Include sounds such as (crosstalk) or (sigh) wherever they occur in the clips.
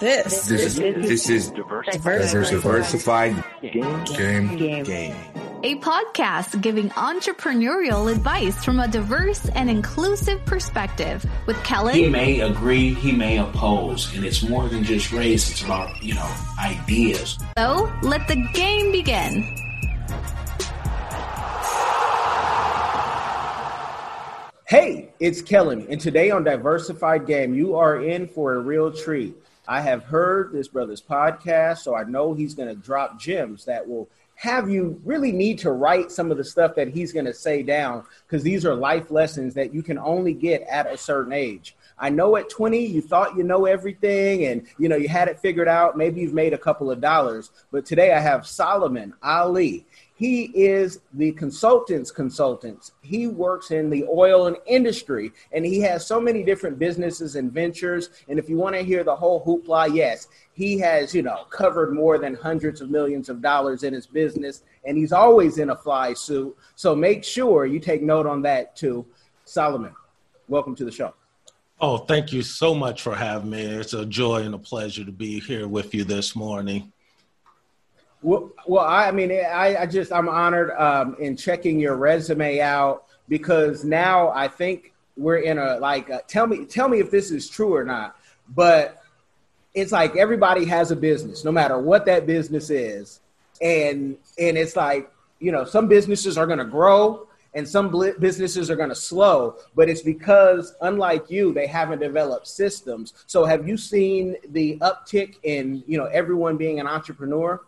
This. This is this is Diverse. diversified Game. game. Game. Game. A podcast giving entrepreneurial advice from a diverse and inclusive perspective with Kellen. He may agree, he may oppose, and it's more than just race, it's about, you know, ideas. so let the game begin. Hey, it's Kellen, and today on Diversified Game, you are in for a real treat. I have heard this brother's podcast, so I know he's going to drop gems that will have you really need to write some of the stuff that he's going to say down because these are life lessons that you can only get at a certain age. I know at 20 you thought you know everything and you know you had it figured out, maybe you've made a couple of dollars, but today I have Solomon Ali. He is the consultant's consultant. He works in the oil and industry, and he has so many different businesses and ventures. And if you want to hear the whole hoopla, yes, he has, you know, covered more than hundreds of millions of dollars in his business, and he's always in a fly suit. So make sure you take note on that too. Solomon, welcome to the show. Oh, thank you so much for having me. It's a joy and a pleasure to be here with you this morning. Well, well, I, mean, I, I just I'm honored um, in checking your resume out because now I think we're in a like tell me tell me if this is true or not, but it's like everybody has a business, no matter what that business is, and and it's like you know some businesses are going to grow and some businesses are going to slow, but it's because unlike you, they haven't developed systems. So have you seen the uptick in you know everyone being an entrepreneur?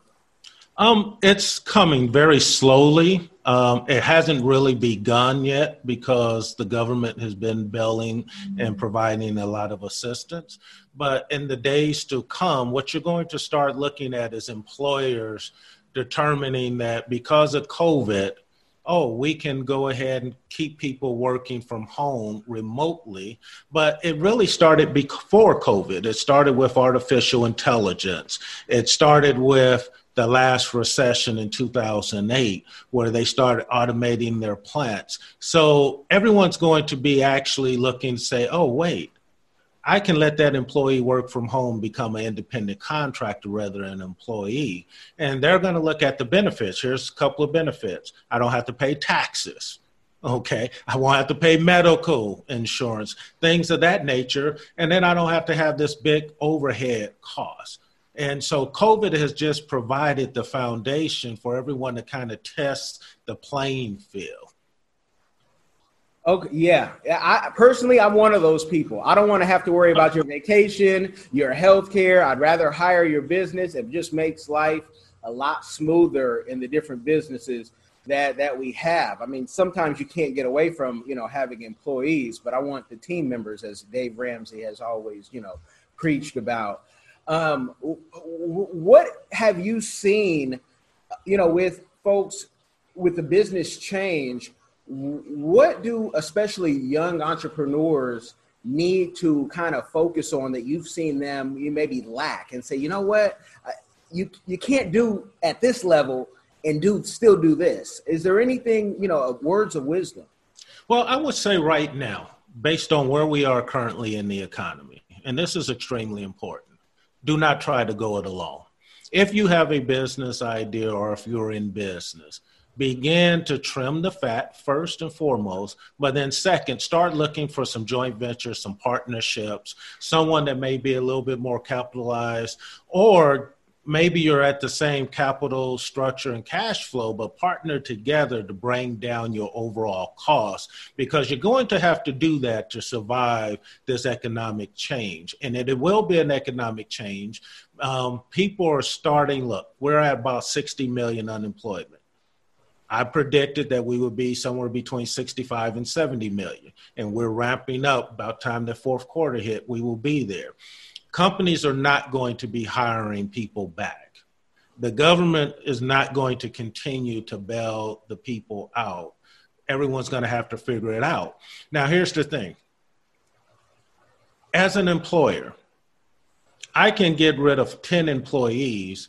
Um, it's coming very slowly. Um, it hasn't really begun yet because the government has been bailing and providing a lot of assistance. But in the days to come, what you're going to start looking at is employers determining that because of COVID, oh, we can go ahead and keep people working from home remotely. But it really started before COVID. It started with artificial intelligence. It started with the last recession in 2008, where they started automating their plants. So everyone's going to be actually looking to say, oh, wait, I can let that employee work from home, become an independent contractor rather than an employee. And they're going to look at the benefits. Here's a couple of benefits I don't have to pay taxes. Okay. I won't have to pay medical insurance, things of that nature. And then I don't have to have this big overhead cost. And so COVID has just provided the foundation for everyone to kind of test the playing field. Okay, yeah. I personally, I'm one of those people. I don't want to have to worry about your vacation, your health care. I'd rather hire your business. It just makes life a lot smoother in the different businesses that that we have. I mean, sometimes you can't get away from you know having employees, but I want the team members, as Dave Ramsey has always you know preached about. Um, what have you seen, you know, with folks with the business change? what do especially young entrepreneurs need to kind of focus on that you've seen them you maybe lack and say you know what you you can't do at this level and do still do this is there anything you know words of wisdom Well, I would say right now, based on where we are currently in the economy, and this is extremely important, do not try to go it alone. If you have a business idea or if you're in business, begin to trim the fat first and foremost, but then second, start looking for some joint ventures, some partnerships, someone that may be a little bit more capitalized, or maybe you're at the same capital structure and cash flow, but partner together to bring down your overall cost because you're going to have to do that to survive this economic change. And it, will be an economic change. Um, people are starting, look, we're at about 60 million unemployment. I predicted that we would be somewhere between 65 and 70 million. And we're ramping up. About time the fourth quarter hit, we will be there. Companies are not going to be hiring people back. The government is not going to continue to bail the people out. Everyone's going to have to figure it out. Now, here's the thing as an employer, I can get rid of 10 employees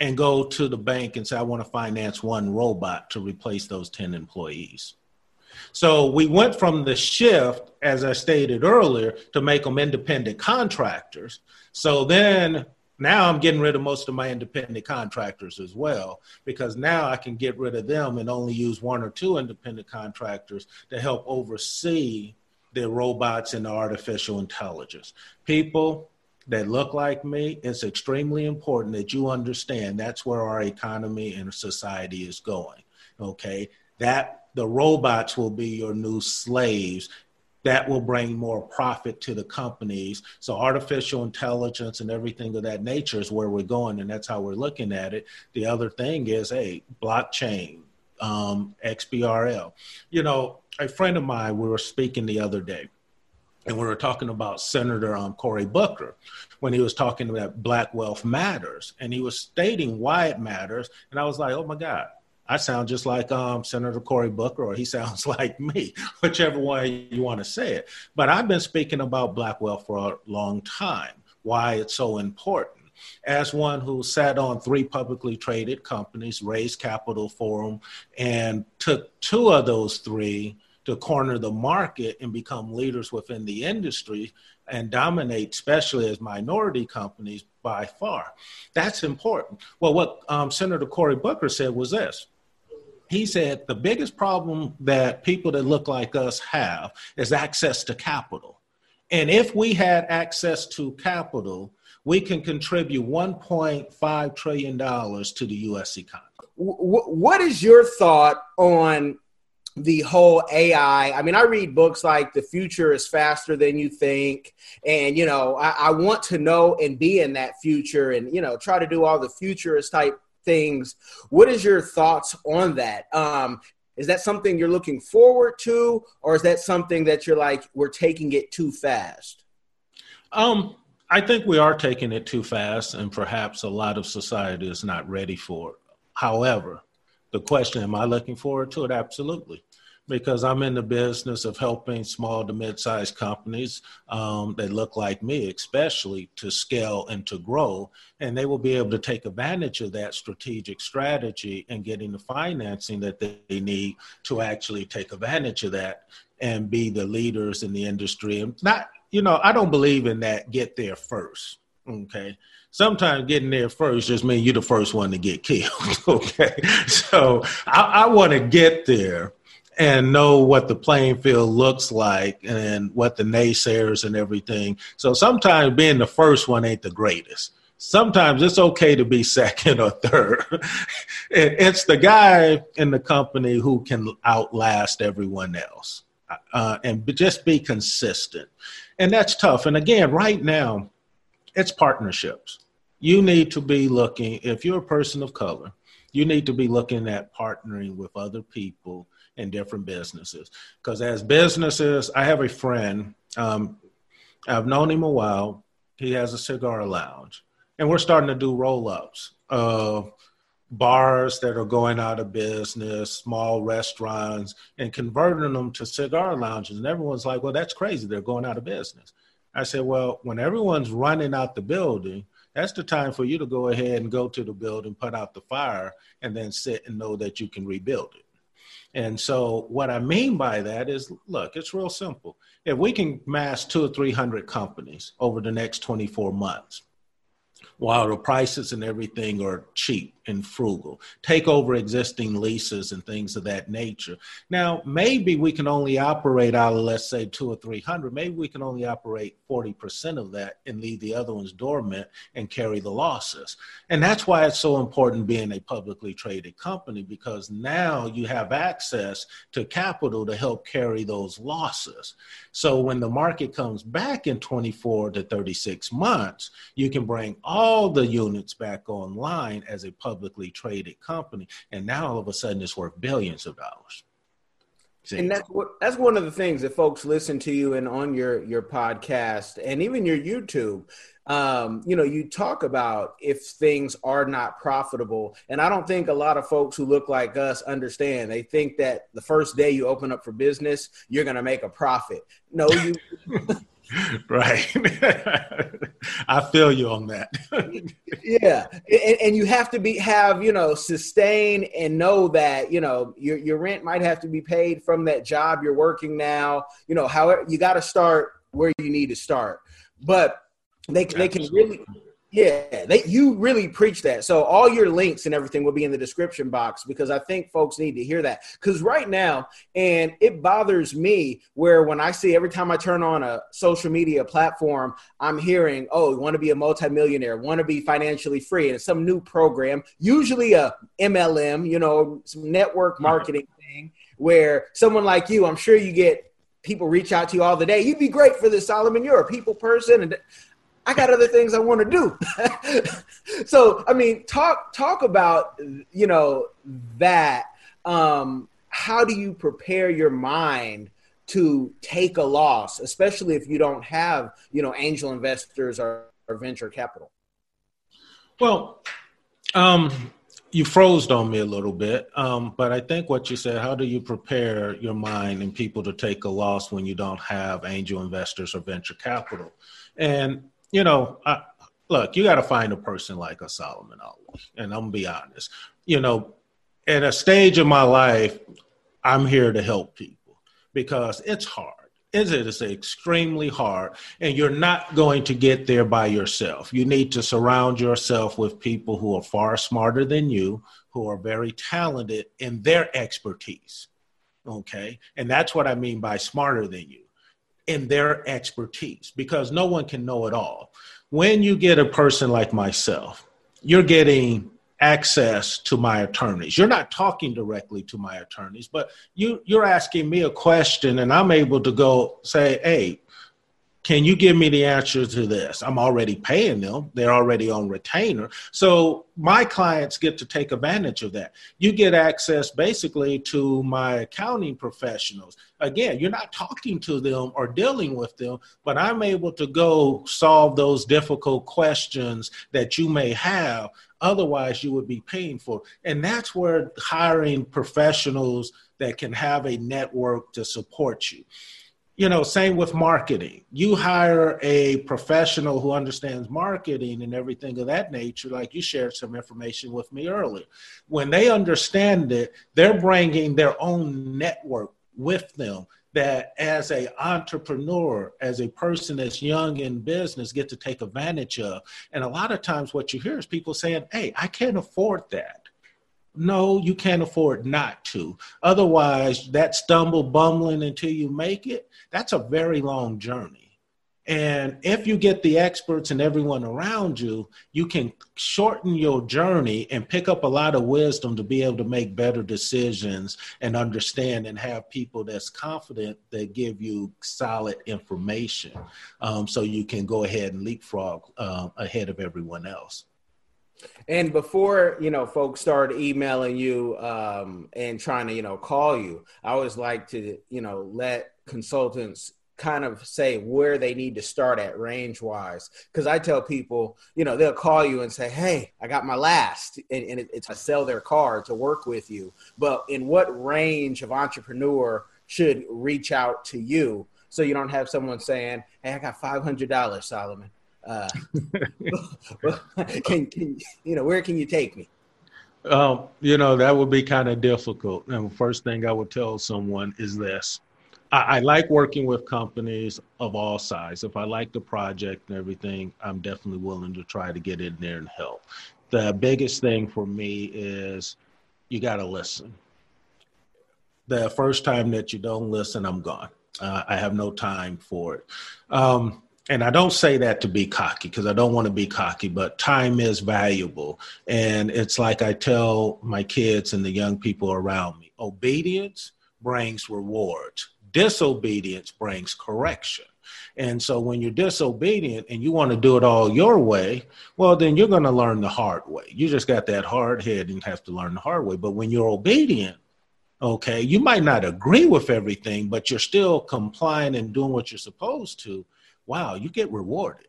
and go to the bank and say, I want to finance one robot to replace those 10 employees. So we went from the shift, as I stated earlier, to make them independent contractors. So then now I'm getting rid of most of my independent contractors as well, because now I can get rid of them and only use one or two independent contractors to help oversee the robots and the artificial intelligence. People that look like me, it's extremely important that you understand that's where our economy and society is going. Okay. That the robots will be your new slaves that will bring more profit to the companies. So artificial intelligence and everything of that nature is where we're going, and that's how we're looking at it. The other thing is, hey, blockchain, um, XBRL. You know, a friend of mine, we were speaking the other day, and we were talking about Senator um, Cory Booker when he was talking about Black Wealth Matters, and he was stating why it matters, and I was like, oh my God I sound just like um, Senator Cory Booker, or he (laughs) sounds like me, whichever way you want to say it. But I've been speaking about black wealth for a long time, why it's so important. As one who sat on three publicly traded companies, raised capital for them, and took two of those three to corner the market and become leaders within the industry and dominate, especially as minority companies by far. That's important. Well, what um, Senator Cory Booker said was this he said the biggest problem that people that look like us have is access to capital. And if we had access to capital, we can contribute $1.5 trillion to the US economy. What is your thought on the whole AI? I mean, I read books like The Future is Faster Than You Think. And, you know, I, I want to know and be in that future and, you know, try to do all the futurist type things. What is your thoughts on that? Um, is that something you're looking forward to, or is that something that you're like, we're taking it too fast? Um, I think we are taking it too fast, and perhaps a lot of society is not ready for it. However, the question, am I looking forward to it? Absolutely because I'm in the business of helping small to mid-sized companies um, that look like me, especially to scale and to grow, and they will be able to take advantage of that strategic strategy and getting the financing that they need to actually take advantage of that and be the leaders in the industry. And not, you know, I don't believe in that. Get there first. Okay. Sometimes getting there first just means you're the first one to get killed. (laughs) okay. So I, I want to get there and know what the playing field looks like and what the naysayers and everything. So sometimes being the first one ain't the greatest. Sometimes it's okay to be (laughs) second or third. it's the guy in the company who can outlast everyone else uh, and just be consistent. And that's tough. And again, right now, it's partnerships. You need to be looking, if you're a person of color, you need to be looking at partnering with other people in different businesses. Because as businesses, I have a friend, um, I've known him a while. He has a cigar lounge, and we're starting to do roll ups of bars that are going out of business, small restaurants, and converting them to cigar lounges. And everyone's like, well, that's crazy. They're going out of business. I said, well, when everyone's running out the building, that's the time for you to go ahead and go to the building, put out the fire, and then sit and know that you can rebuild it. And so, what I mean by that is look, it's real simple. If we can mass two or 300 companies over the next 24 months, while the prices and everything are cheap and frugal, take over existing leases and things of that nature. Now, maybe we can only operate out of, let's say, two or 300. Maybe we can only operate 40% of that and leave the other ones dormant and carry the losses. And that's why it's so important being a publicly traded company because now you have access to capital to help carry those losses. So when the market comes back in 24 to 36 months, you can bring all the units back online as a publicly traded company, and now all of a sudden it's worth billions of dollars. And that's what that's one of the things that folks listen to you and on your your podcast and even your YouTube. Um, you know, you talk about if things are not profitable, and I don't think a lot of folks who look like us understand. They think that the first day you open up for business, you're going to make a profit. No, you (laughs) (laughs) right. I feel you on that. yeah, and, and, you have to be have you know sustain and know that you know your your rent might have to be paid from that job you're working now. You know, however, you got to start where you need to start, but they they can really yeah, they you really preach that. So all your links and everything will be in the description box because I think folks need to hear that. Because right now, and it bothers me where when I see every time I turn on a social media platform, I'm hearing, "Oh, you want to be a multimillionaire, want to be financially free," and some new program, usually a MLM, you know, some network mm-hmm. marketing thing, where someone like you, I'm sure you get people reach out to you all the day. You'd be great for this, Solomon. You're a people person, and I got other things I want to do. (laughs) so, I mean, talk talk about you know that. Um, how do you prepare your mind to take a loss, especially if you don't have you know angel investors or, or venture capital? Well, um, you froze on me a little bit, um, but I think what you said, how do you prepare your mind and people to take a loss when you don't have angel investors or venture capital? And you know, I, look, you got to find a person like a Solomon always, and I'm gonna be honest. You know, at a stage of my life, I'm here to help people because it's hard. It is extremely hard, and you're not going to get there by yourself. You need to surround yourself with people who are far smarter than you, who are very talented in their expertise. Okay, and that's what I mean by smarter than you in their expertise because no one can know it all. When you get a person like myself, you're getting access to my attorneys. You're not talking directly to my attorneys, but you you're asking me a question and I'm able to go say, "Hey, can you give me the answer to this? I'm already paying them. They're already on retainer. So my clients get to take advantage of that. You get access basically to my accounting professionals. Again, you're not talking to them or dealing with them, but I'm able to go solve those difficult questions that you may have. Otherwise, you would be paying for. And that's where hiring professionals that can have a network to support you you know, same with marketing. You hire a professional who understands marketing and everything of that nature, like you shared some information with me earlier. When they understand it, they're bringing their own network with them that as a entrepreneur as a person that's young in business get to take advantage of and a lot of times what you hear is people saying hey i can't afford that no, you can't afford not to. Otherwise, that stumble bumbling until you make it, that's a very long journey. And if you get the experts and everyone around you, you can shorten your journey and pick up a lot of wisdom to be able to make better decisions and understand and have people that's confident that give you solid information um, so you can go ahead and leapfrog uh, ahead of everyone else. And before you know, folks start emailing you um, and trying to you know call you, I always like to you know let consultants kind of say where they need to start at range wise because i tell people you know they'll call you and say hey i got my last and, and it, it's to sell their car to work with you. But in what range of entrepreneur should reach out to you? So you don't have someone saying hey i got $500 solomon uh, (laughs) can, can you know where can you take me? Um, you know that would be kind of difficult. And first thing I would tell someone is this: I, I like working with companies of all size. If I like the project and everything, I'm definitely willing to try to get in there and help. The biggest thing for me is you got to listen. The first time that you don't listen, I'm gone. Uh, I have no time for it. Um, and I don't say that to be cocky because I don't want to be cocky, but time is valuable. And it's like I tell my kids and the young people around me obedience brings rewards, disobedience brings correction. And so when you're disobedient and you want to do it all your way, well, then you're going to learn the hard way. You just got that hard head and have to learn the hard way. But when you're obedient, okay, you might not agree with everything, but you're still complying and doing what you're supposed to wow, you get rewarded.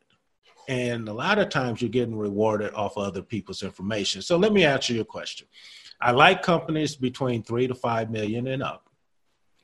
And a lot of times you're getting rewarded off other people's information. So let me answer your question. I like companies between three to five million and up.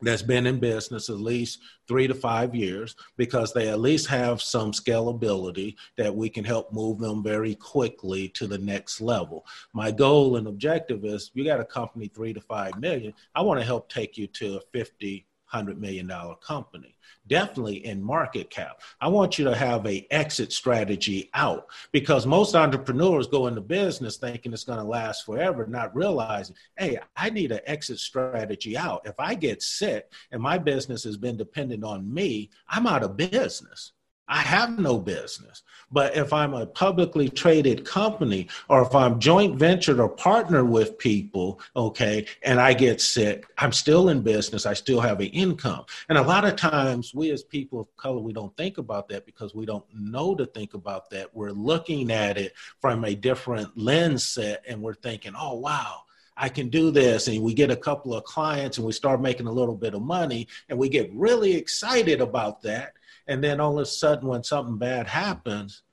that's been in business at least three to five years because they at least have some scalability that we can help move them very quickly to the next level. My goal and objective is you got a company three to five million. I want to help take you to a 50, hundred million dollar company. Definitely in market cap. I want you to have a exit strategy out because most entrepreneurs go into business thinking it's going to last forever not realizing hey i need an exit strategy out. If i get sick and my business has been dependent on me i'm out of business I have no business. But if I'm a publicly traded company or if I'm joint ventured or partner with people, okay, and I get sick, I'm still in business. I still have an income. And a lot of times we as people of color, we don't think about that because we don't know to think about that. We're looking at it from a different lens set and we're thinking, oh, wow. I can do this. And we get a couple of clients and we start making a little bit of money and we get really excited about that and then all of a sudden, when something bad happens,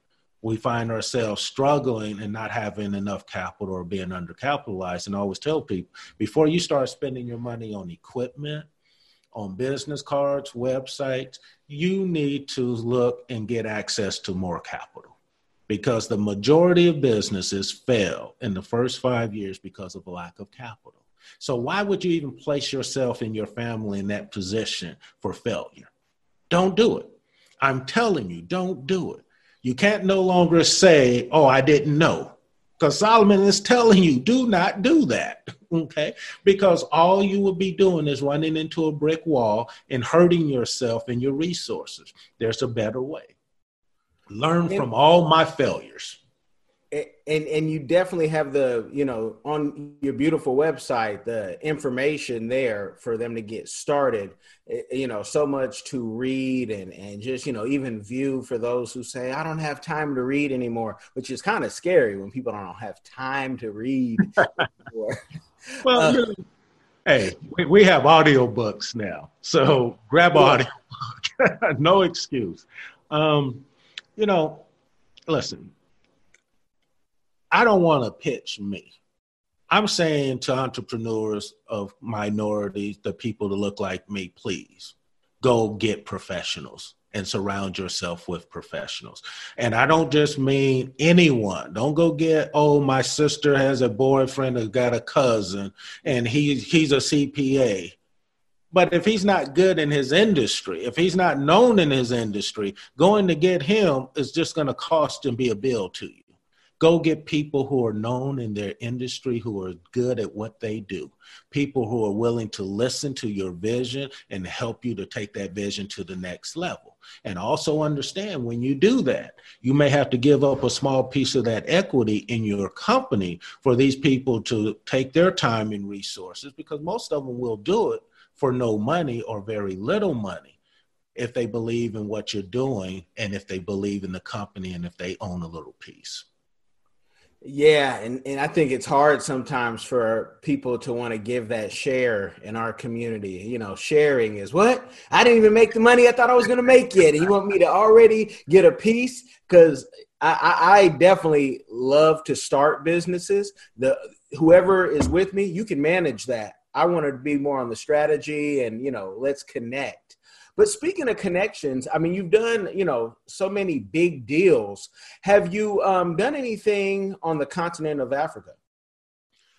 we find ourselves struggling and not having enough capital or being undercapitalized. And I always tell people before you start spending your money on equipment, on business cards, websites, you need to look and get access to more capital because the majority of businesses fail in the first five years because of a lack of capital. So, why would you even place yourself and your family in that position for failure? Don't do it. I'm telling you, don't do it. You can't no longer say, oh, I didn't know. Because Solomon is telling you, do not do that. (laughs) Okay? Because all you will be doing is running into a brick wall and hurting yourself and your resources. There's a better way. Learn from all my failures and and you definitely have the you know on your beautiful website the information there for them to get started. Eh, you know so much to read and and just you know even view for those who say i don't have time to read anymore which is kind of scary when people don't have time to read (laughs) well uh, hey we, we have audiobooks now so grab audio (laughs) no excuse. Um you know listen I don't want to pitch me. I'm saying to entrepreneurs of minorities, the people that look like me, please go get professionals and surround yourself with professionals. And I don't just mean anyone. Don't go get, oh, my sister has a boyfriend who got a cousin and he, he's a CPA. But if he's not good in his industry, if he's not known in his industry, going to get him is just going to cost and be a bill to you. Go get people who are known in their industry, who are good at what they do, people who are willing to listen to your vision and help you to take that vision to the next level. And also understand when you do that, you may have to give up a small piece of that equity in your company for these people to take their time and resources because most of them will do it for no money or very little money if they believe in what you're doing and if they believe in the company and if they own a little piece. Yeah, and, and I think it's hard sometimes for people to want to give that share in our community. You know, sharing is what? I didn't even make the money I thought I was going to make yet. And you want me to already get a piece? Because I, I definitely love to start businesses. The whoever is with me, you can manage that. I want to be more on the strategy and, you know, let's connect. But speaking of connections, I mean, you've done, you know, so many big deals. Have you um, done anything on the continent of Africa?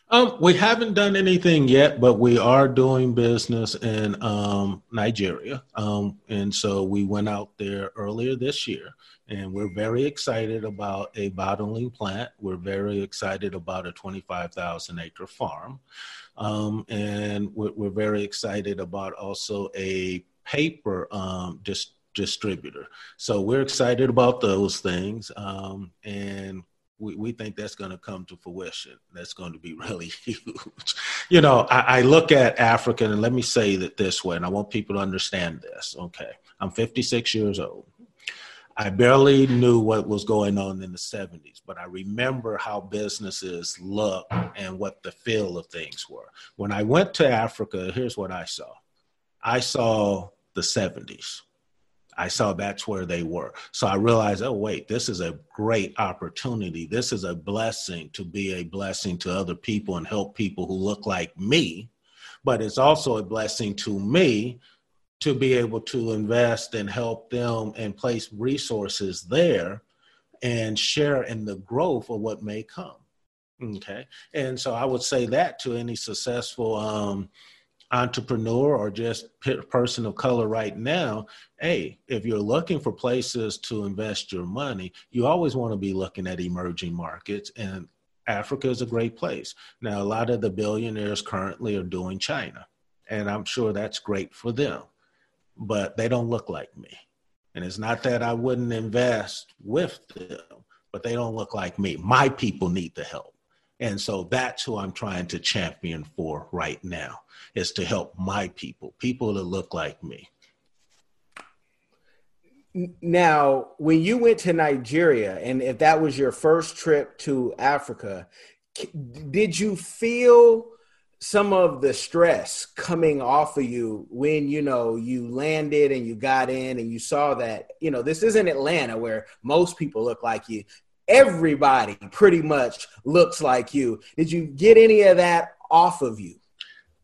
Um, we haven't done anything yet, but we are doing business in um, Nigeria. Um, and so we went out there earlier this year, and we're very excited about a bottling plant. We're very excited about a 25,000 acre farm. Um, and we're, we're very excited about also a paper um, dis- distributor. So we're excited about those things, um, and we, we think that's going to come to fruition. That's going to be (laughs) really huge. you know, I, I look at Africa, and let me say that this way, and I want people to understand this. Okay, I'm 56 years old. I barely knew what was going on in the 70s, but I remember how businesses look and what the feel of things were. When I went to Africa, here's what I saw I saw the 70s. I saw that's where they were. So I realized, oh, wait, this is a great opportunity. This is a blessing to be a blessing to other people and help people who look like me but it's also a blessing to me to be able to invest and help them and place resources there and share in the growth of what may come. Okay. And so I would say that to any successful um, entrepreneur or just person of color right now hey if you're looking for places to invest your money you always want to be looking at emerging markets and africa is a great place. Now a lot of the billionaires currently are doing china and i'm sure that's great for them but they don't look like me. And it's not that i wouldn't invest with them but they don't look like me. My people need the help and so that's who I'm trying to champion for right now is to help my people, people that look like me. Now, when you went to Nigeria, and if that was your first trip to Africa, did you feel some of the stress coming off of you when you know you landed and you got in and you saw that you know this isn't Atlanta where most people look like you everybody pretty much looks like you. Did you get any of that off of you?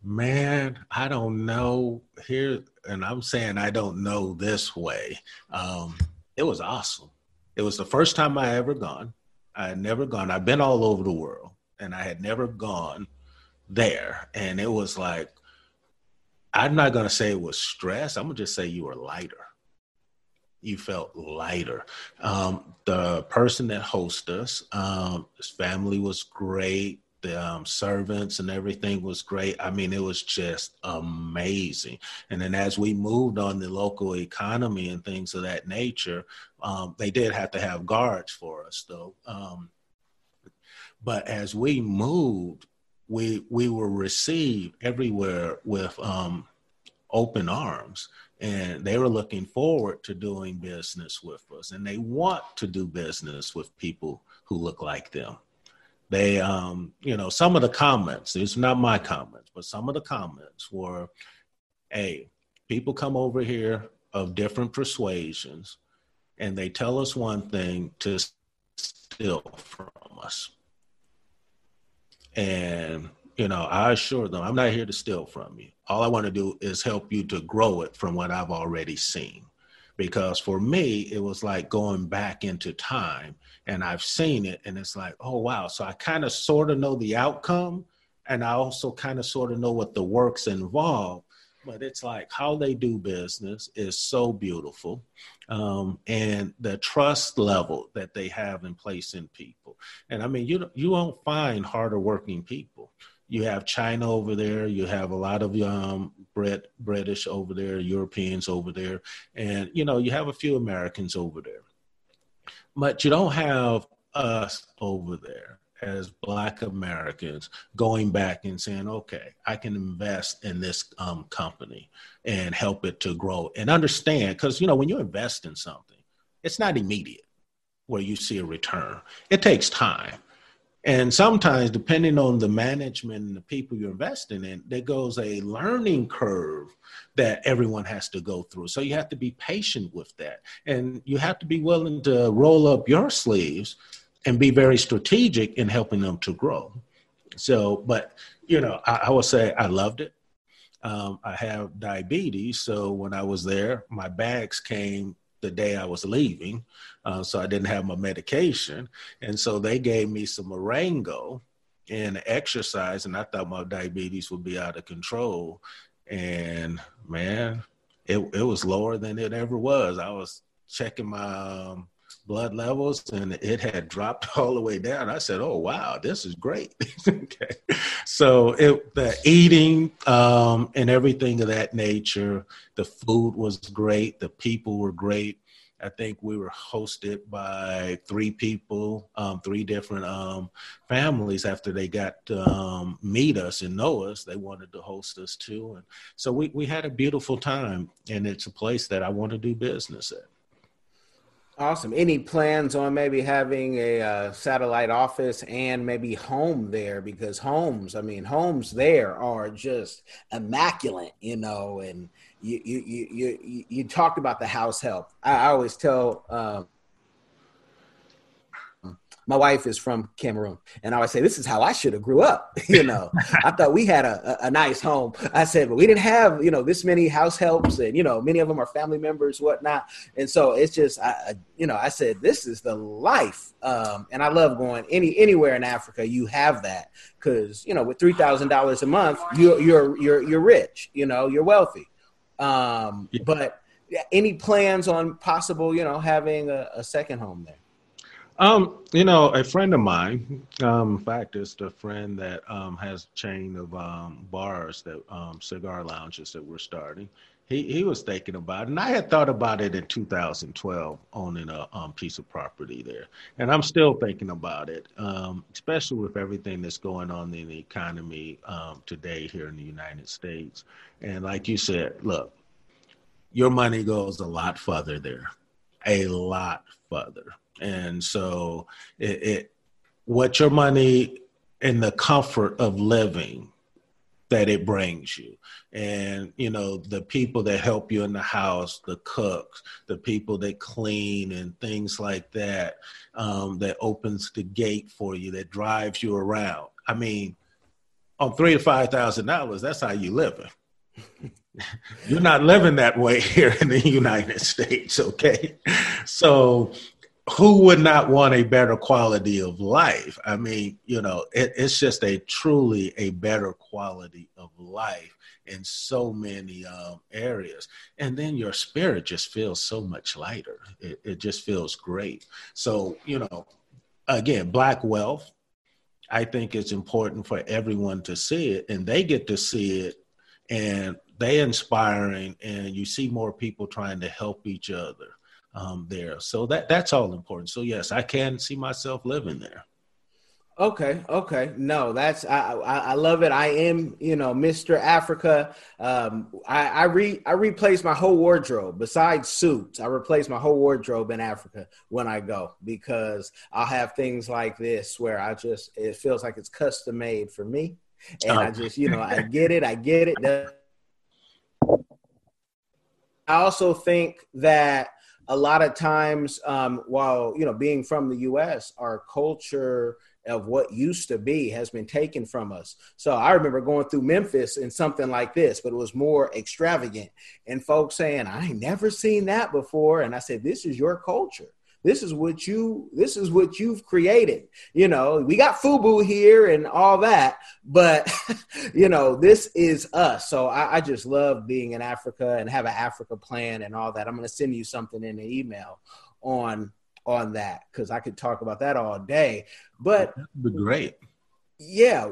Man, I don't know here, and I'm saying I don't know this way. Um, it was awesome. It was the first time I ever gone. I had never gone. I've been all over the world, and I had never gone there. And it was like, I'm not to say it was stress. I'm to just say you were lighter you felt lighter. Um, the person that hosted us, um, his family was great. The um, servants and everything was great. I mean, it was just amazing. And then as we moved on the local economy and things of that nature, um, they did have to have guards for us, though. Um, but as we moved, we we were received everywhere with um, open arms and they were looking forward to doing business with us and they want to do business with people who look like them. They um you know some of the comments it's not my comments but some of the comments were hey people come over here of different persuasions and they tell us one thing to steal from us. And you know, I assure them, I'm not here to steal from you. All I want to do is help you to grow it from what I've already seen. Because for me, it was like going back into time and I've seen it and it's like, oh, wow. So I kind of sort of know the outcome and I also kind of sort of know what the works involved. But it's like how they do business is so beautiful. Um, and the trust level that they have in place in people. And I mean, you, you won't find harder working people you have China over there, you have a lot of um, Brit, British over there, Europeans over there, and you know you have a few Americans over there, but you don't have us over there as Black Americans going back and saying, okay, I can invest in this um, company and help it to grow and understand. Because you know when you invest in something, it's not immediate where you see a return. It takes time and sometimes, depending on the management and the people you're investing in, there goes a learning curve that everyone has to go through. So you have to be patient with that. And you have to be willing to roll up your sleeves and be very strategic in helping them to grow. So, but, you know, I, I will say I loved it. Um, I have diabetes. So when I was there, my bags came the day I was leaving, uh, so I didn't have my medication, and so they gave me some moringa and exercise, and I thought my diabetes would be out of control, and man, it it was lower than it ever was. I was checking my um, blood levels and it had dropped (laughs) all the way down. I said, "Oh wow, this is great." (laughs) okay, so it, the eating um, and everything of that nature, the food was great, the people were great. I think we were hosted by three people, um, three different um, families. After they got to um, meet us and know us, they wanted to host us too, and so we we had a beautiful time. And it's a place that I want to do business at. Awesome. Any plans on maybe having a uh, satellite office and maybe home there? Because homes, I mean, homes there are just immaculate, you know. And you you you you, you talked about the house help. I, I always tell. Um, my wife is from Cameroon, and I would say, "This is how I should have grew up." (laughs) you know, I thought we had a, a, a, nice home. I said, but we didn't have you know this many house helps, and you know many of them are family members, whatnot. And so it's just, I, you know, I said, "This is the life," um, and I love going any anywhere in Africa. You have that because you know with three thousand dollars a month, you, you're you're you're rich. You know, you're wealthy. Um, but any plans on possible, you know, having a, a second home there? Um, you know, a friend of mine, um, in fact, it's a friend that um, has a chain of um, bars that um, cigar lounges that we're starting. He he was thinking about it, and I had thought about it in 2012, owning a um, piece of property there, and I'm still thinking about it, um, especially with everything that's going on in the economy um, today here in the United States. And like you said, look, your money goes a lot further there, a lot further and so it, it what your money and the comfort of living that it brings you. And you know the people that help you in the house the cooks the people that clean and things like that um, that opens the gate for you that drives you around. I mean on three to five thousand dollars that's how you living. (laughs) You're not living that way (laughs) here in the united states okay? So who would not want a better quality of life? I mean, you know, it, it's just a truly a better quality of life in so many um, areas. And then your spirit just feels so much lighter. It, it just feels great. So, you know, again, Black wealth, I think it's important for everyone to see it, and they get to see it, and they inspiring, and you see more people trying to help each other um, there. So that that's all important. So yes, I can see myself living there. Okay, okay. No, that's I, I, I love it. I am, you know, Mr. Africa. Um, I I re I replace my whole wardrobe. Besides suits, I replace my whole wardrobe in Africa when I go because I'll have things like this where I just it feels like it's custom made for me, and oh. I just you know I get it, I get it. (laughs) I also think that a lot of times um, while you know being from the us our culture of what used to be has been taken from us. So i remember going through memphis and something like this but it was more extravagant. And folks saying i ain't never seen that before. And i said this is your culture this is what you this is what you've created. You know we got fubu here and all that but (laughs) you know this is us. So I, I, just love being in africa and have an africa plan and all that. I'm going to send you something in the email on on that because i could talk about that all day. But That'd be great. Yeah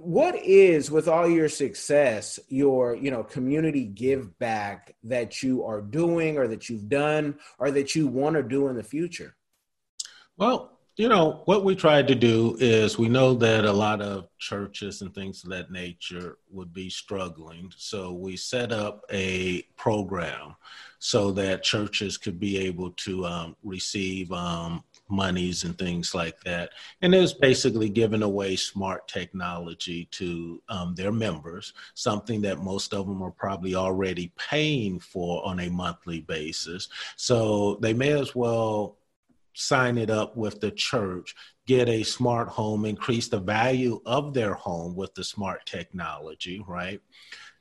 what is with all your success your you know community give back that you are doing or that you've done or that you want to do in the future? Well you know what we tried to do is we know that a lot of churches and things of that nature would be struggling. So we set up a program so that churches could be able to um, receive um, monies and things like that. And it was basically giving away smart technology to um, their members, something that most of them are probably already paying for on a monthly basis. So they may as well sign it up with the church, get a smart home, increase the value of their home with the smart technology, right?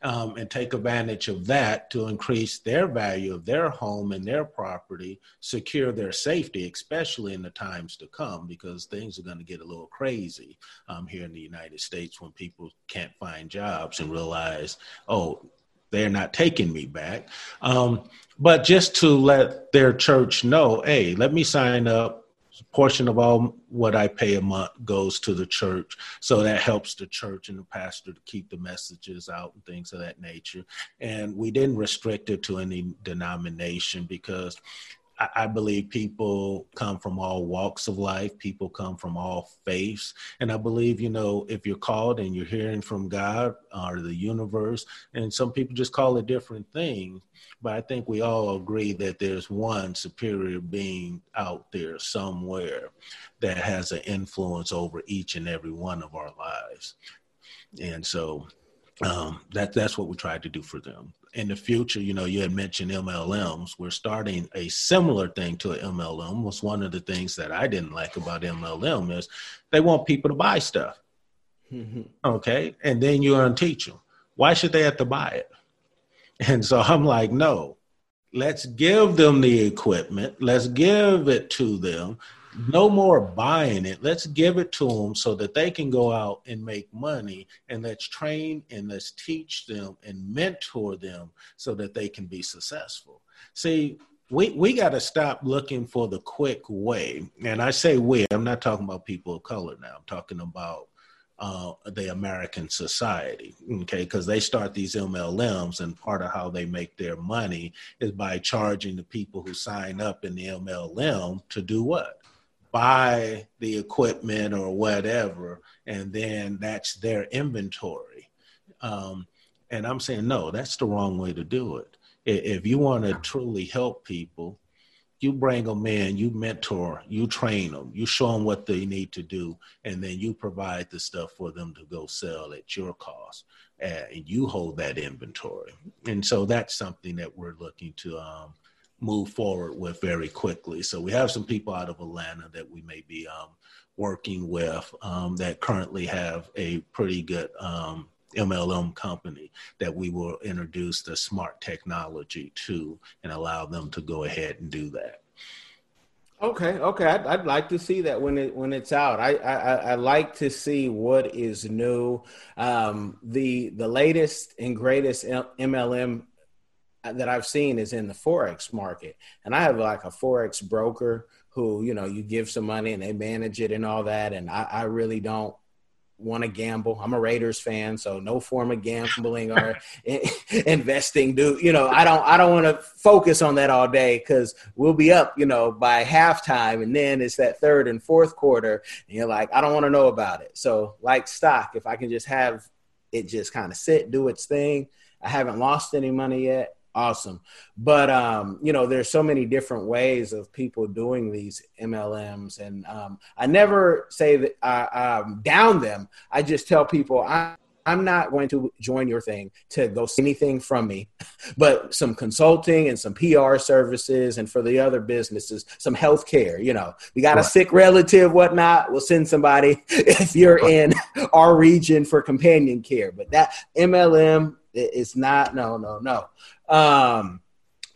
Um, and take advantage of that to increase their value of their home and their property, secure their safety, especially in the times to come, because things are going to get a little crazy um, here in the United States when people can't find jobs and realize, oh, they're not taking me back. Um, but just to let their church know, hey, let me sign up portion of all what I pay a month goes to the church. So that helps the church and the pastor to keep the messages out and things of that nature. And we didn't restrict it to any denomination because I believe people come from all walks of life. People come from all faiths. And I believe, you know, if you're called and you're hearing from God or the universe, and some people just call it different things, but I think we all agree that there's one superior being out there somewhere that has an influence over each and every one of our lives. And so um, that that's what we tried to do for them. In the future, you know, you had mentioned MLMs. We're starting a similar thing to an MLM. Was one of the things that I didn't like about MLM is they want people to buy stuff. Mm-hmm. Okay, and then you unteach them. Why should they have to buy it? And so I'm like, no, let's give them the equipment. Let's give it to them no more buying it. Let's give it to them so that they can go out and make money. And let's train and let's teach them and mentor them so that they can be successful. See, we, we got to stop looking for the quick way. And I say we, I'm not talking about people of color now. I'm talking about uh, the American society, okay? Because they start these MLMs, and part of how they make their money is by charging the people who sign up in the MLM to do what? Buy the equipment or whatever, and then that's their inventory. Um, and I'm saying, no, that's the wrong way to do it. If you want to truly help people, you bring them in, you mentor, you train them, you show them what they need to do, and then you provide the stuff for them to go sell at your cost. and you hold that inventory. And so that's something that we're looking to um, move forward with very quickly. So we have some people out of Atlanta that we may be um, working with um, that currently have a pretty good um, MLM company that we will introduce the smart technology to and allow them to go ahead and do that. Okay, okay, I'd, I'd like to see that when it when it's out. I I, I like to see what is new. Um, the the latest and greatest MLM that I've seen is in the forex market, and I have like a forex broker who you know you give some money and they manage it and all that, and I, I really don't want to gamble. I'm a Raiders fan, so no form of gambling or (laughs) investing. Do you know? I don't. I don't want to focus on that all day because we'll be up, you know, by halftime, and then it's that third and fourth quarter, and you're like, I don't want to know about it. So, like stock, if I can just have it just kind of sit, do its thing. I haven't lost any money yet awesome but um you know there's so many different ways of people doing these mlms and um i never say that i um, down them i just tell people i I'm not going to join your thing to go see anything from me, but some consulting and some PR services, and for the other businesses, some health care. You know, we got right. a sick relative, whatnot. We'll send somebody (laughs) if you're in our region for companion care. But that MLM is not. No, no, no. Um,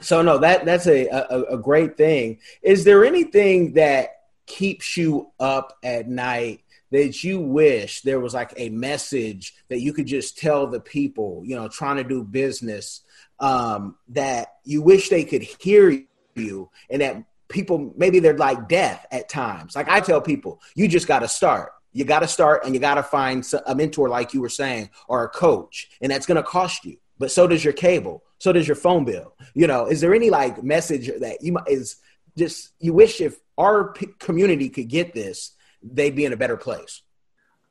so no, that that's a, a, a great thing. Is there anything that keeps you up at night that you wish there was like a message that you could just tell the people, you know, trying to do business, um, that you wish they could hear you and that people maybe they're like death at times. Like I tell people, you just got to start. You got to start and you got to find a mentor, like you were saying, or a coach, and that's going to cost you. But so does your cable so does your phone bill. You know, is there any like message that you is just you wish if our p- community could get this, they'd be in a better place?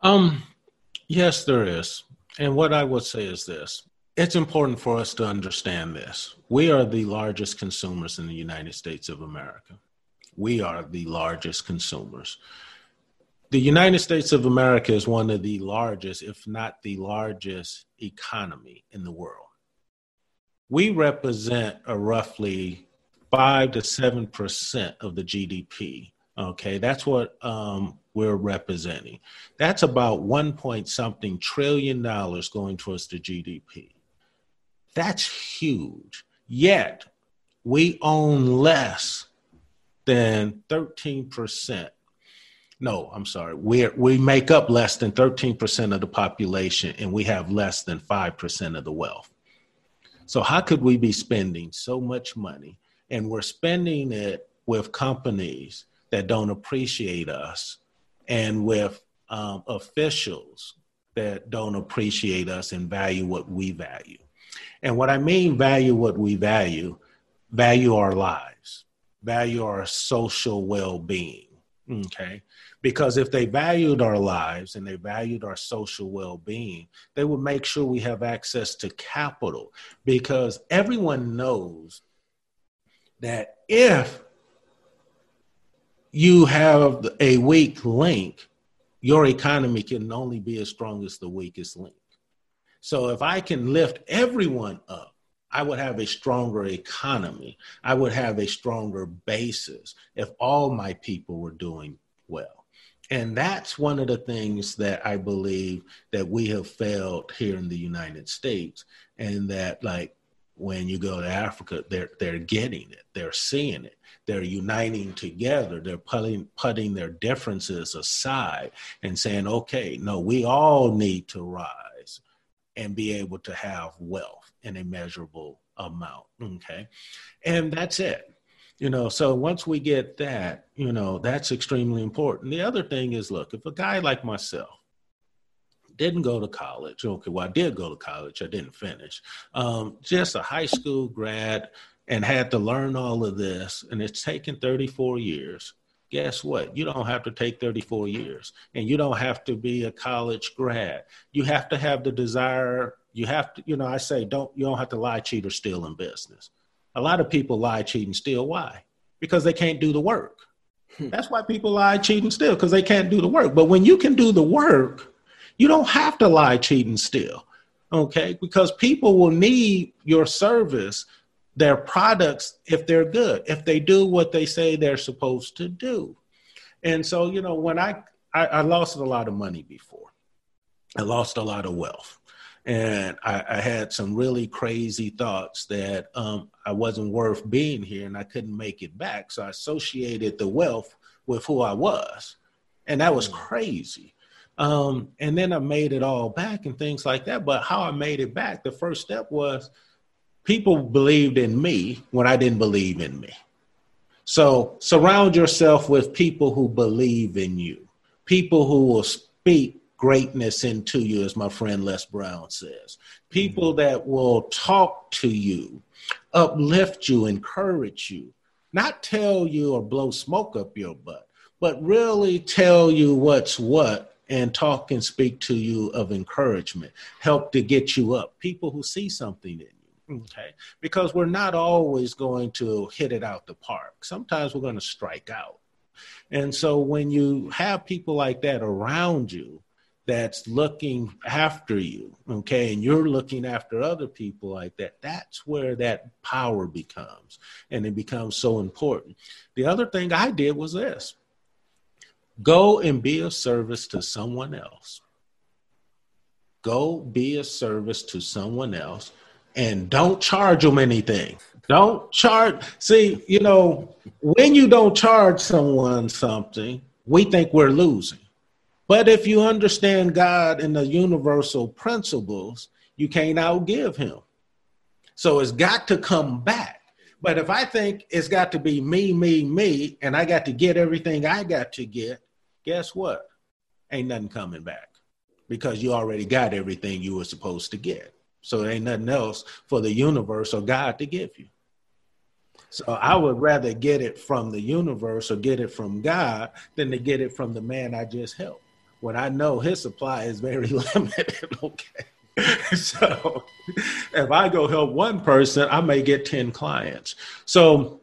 Um, yes, there is. And what I would say is this it's important for us to understand this. We are the largest consumers in the United States of America. We are the largest consumers. The United States of America is one of the largest, if not the largest, economy in the world we represent a roughly five to seven percent of the GDP. Okay, that's what um, we're representing. That's about one point something trillion dollars going towards the GDP. That's huge. Yet we own less than 13%. No, I'm sorry. We we make up less than 13% of the population and we have less than 5% of the wealth. So, how could we be spending so much money and we're spending it with companies that don't appreciate us and with um, officials that don't appreciate us and value what we value? And what I mean, value what we value, value our lives, value our social well being. Okay. Because if they valued our lives and they valued our social well being, they would make sure we have access to capital. Because everyone knows that if you have a weak link, your economy can only be as strong as the weakest link. So if I can lift everyone up, I would have a stronger economy. I would have a stronger basis if all my people were doing well. And that's one of the things that I believe that we have failed here in the United States. And that, like, when you go to Africa, they're, they're getting it, they're seeing it, they're uniting together, they're putting, putting their differences aside and saying, okay, no, we all need to rise and be able to have wealth in a measurable amount. Okay. And that's it. You know, so once we get that, you know, that's extremely important. The other thing is look, if a guy like myself, didn't go to college. Okay, well, I did go to college. I didn't finish. Um, just a high school grad and had to learn all of this. And it's taken 34 years. Guess what? You don't have to take 34 years and you don't have to be a college grad. You have to have the desire. You have to, you know, I say, don't, you don't have to lie, cheat, or steal in business. A lot of people lie, cheat, and steal. Why? Because they can't do the work. Hmm. That's why people lie, cheat, and steal because they can't do the work. But when you can do the work, you don't have to lie, cheat, and steal. Okay, because people will need your service, their products, if they're good, if they do what they say they're supposed to do. And so, you know, when I I, I lost a lot of money before, I lost a lot of wealth and I, I, had some really crazy thoughts that um, I wasn't worth being here and I couldn't make it back. So I associated the wealth with who I was, and that was mm. crazy. Um, and then I made it all back and things like that. But how I made it back, the first step was people believed in me when I didn't believe in me. So surround yourself with people who believe in you, people who will speak greatness into you, as my friend Les Brown says. People mm-hmm. that will talk to you, uplift you, encourage you, not tell you or blow smoke up your butt, but really tell you what's what and talk and speak to you of encouragement, help to get you up. People who see something in you. Okay. Because we're not always going to hit it out the park. Sometimes we're going to strike out. And so when you have people like that around you, that's looking after you, okay, and you're looking after other people like that, that's where that power becomes and it becomes so important. The other thing I did was this go and be of service to someone else. Go be a service to someone else and don't charge them anything. Don't charge. See, you know, when you don't charge someone something, we think we're losing. But if you understand God and the universal principles, you can't outgive him. So it's got to come back. But if I think it's got to be me, me, me, and I got to get everything I got to get, guess what? Ain't nothing coming back because you already got everything you were supposed to get. So there ain't nothing else for the universe or God to give you. So I would rather get it from the universe or get it from God than to get it from the man I just helped when I know his supply is very (laughs) limited. okay. (laughs) so if I go help one person, I may get 10 clients. So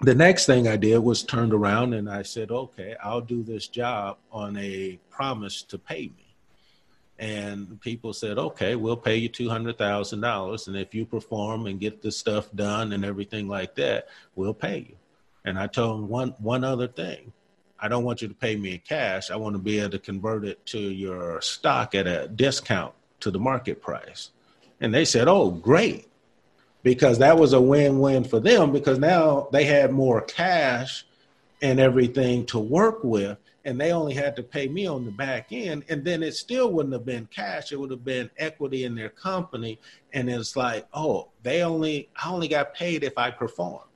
the next thing I did was turned around and I said, okay, I'll do this job on a promise to pay me. And people said, okay, we'll pay you $200,000. And if you perform and get the stuff done and everything like that, we'll pay you. And I told them one, one other thing. I don't want you to pay me in cash. I want to be able to convert it to your stock at a discount to the market price. And they said, Oh, great. Because that was a win win for them because now they had more cash and everything to work with. And they only had to pay me on the back end. And then it still wouldn't have been cash. It would have been equity in their company. And it's like, oh, they only, I only got paid if I performed.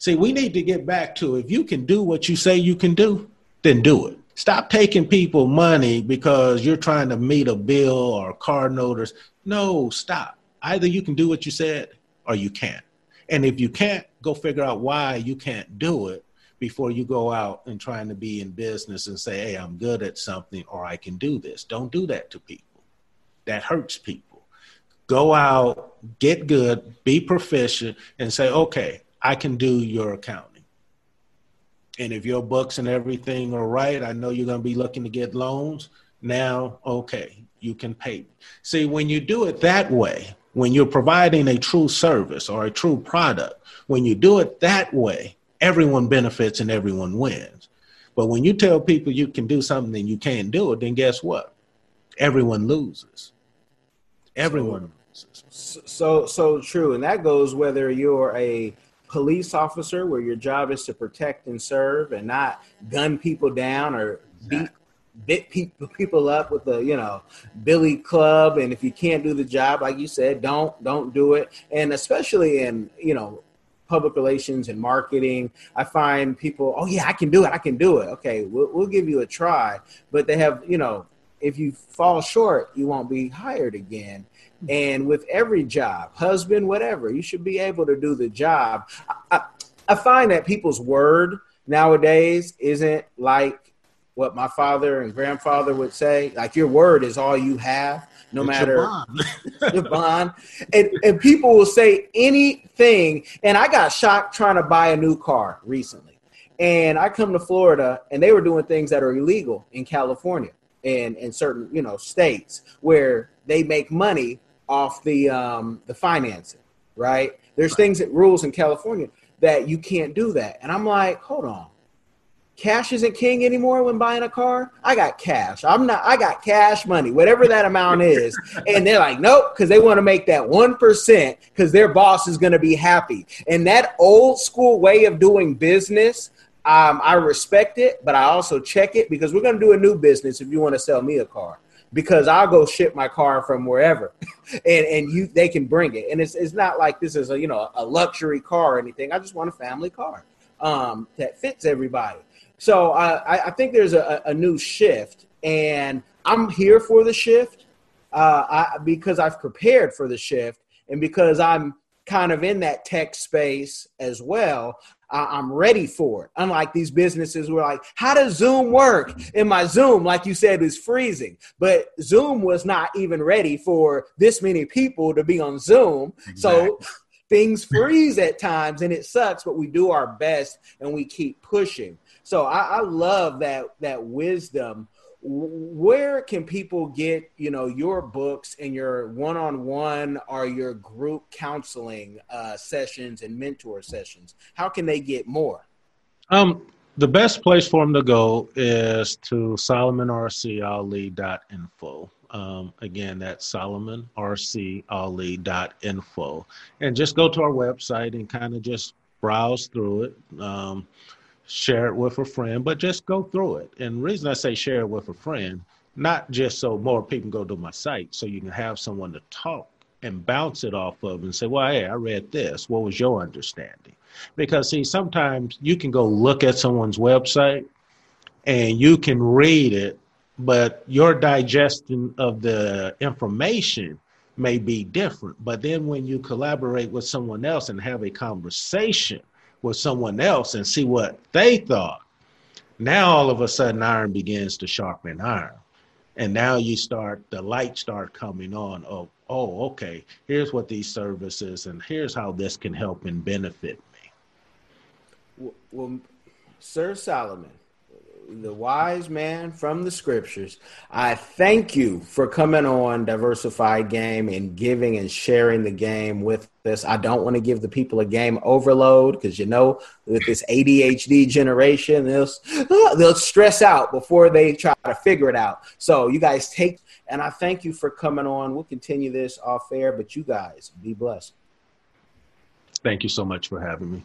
See, we need to get back to if you can do what you say you can do, then do it. Stop taking people money because you're trying to meet a bill or a car notice. No, stop. Either you can do what you said or you can't. And if you can't, go figure out why you can't do it before you go out and trying to be in business and say, hey, I'm good at something or I can do this. Don't do that to people. That hurts people. Go out, get good, be proficient, and say, okay, I can do your accounting. And if your books and everything are right, I know you're going to be looking to get loans. Now, okay, you can pay. See, when you do it that way, When you're providing a true service or a true product, when you do it that way, everyone benefits and everyone wins. But when you tell people you can do something and you can't do it, then guess what? Everyone loses. Everyone so, loses. So so true. And that goes whether you're a police officer where your job is to protect and serve and not gun people down or beat bit people (laughs) people up with the you know billy club. And if you can't do the job like you said don't don't do it. And especially in you know public relations and marketing i find people oh yeah i can do it. I can do it. Okay we'll, we'll give you a try. But they have you know if you fall short you won't be hired again and with every job husband whatever you should be able to do the job i, I find that people's word nowadays isn't like what my father and grandfather would say. Like your word is all you have, no it's matter (laughs) your bond. bond. And and people will say anything. And I got shocked trying to buy a new car recently. And I come to Florida and they were doing things that are illegal in California and in certain, you know, states where they make money off the um the financing, right? There's things that rules in California that you can't do that. And I'm like, hold on cash isn't king anymore when buying a car. I got cash. I'm not, I got cash money, whatever that amount is. (laughs) And they're like, nope, because they want to make that 1% because their boss is going to be happy. And that old school way of doing business, um, I respect it, but I also check it because we're going to do a new business if you want to sell me a car. Because I'll go ship my car from wherever, (laughs) and and you they can bring it, and it's it's not like this is a you know a luxury car or anything. I just want a family car um, that fits everybody. So I, I think there's a, a, new shift, and I'm here for the shift uh, I, because I've prepared for the shift, and because I'm kind of in that tech space as well. I'm ready for it. Unlike these businesses were like, how does Zoom work? And my Zoom, like you said, is freezing. But Zoom was not even ready for this many people to be on Zoom. Exactly. So things freeze at times and it sucks, but we do our best and we keep pushing. So I, I love that that wisdom where can people get you know your books and your one-on-one or your group counseling uh, sessions and mentor sessions? How can they get more? Um, the best place for them to go is to solomonrcali.info um, again that's solomonrcali.info and just go to our website and kind of just browse through it. Um, share it with a friend, but just go through it. And reason I say share it with a friend, not just so more people go to my site, so you can have someone to talk and bounce it off of and say, well, hey, I read this. What was your understanding? Because, see, sometimes you can go look at someone's website and you can read it, but your digestion of the information may be different. But then when you collaborate with someone else and have a conversation, with someone else and see what they thought. Now all of a sudden iron begins to sharpen iron. And now you start the light start coming on of, oh, okay, here's what these services and here's how this can help and benefit me. Well, Sir Solomon, the wise man from the scriptures. I thank you for coming on Diversified Game and giving and sharing the game with us. I don't want to give the people a game overload because you know, with this ADHD generation, they'll (laughs) they'll stress out before they try to figure it out. So you guys take and I thank you for coming on. We'll continue this off air, but you guys be blessed. Thank you so much for having me.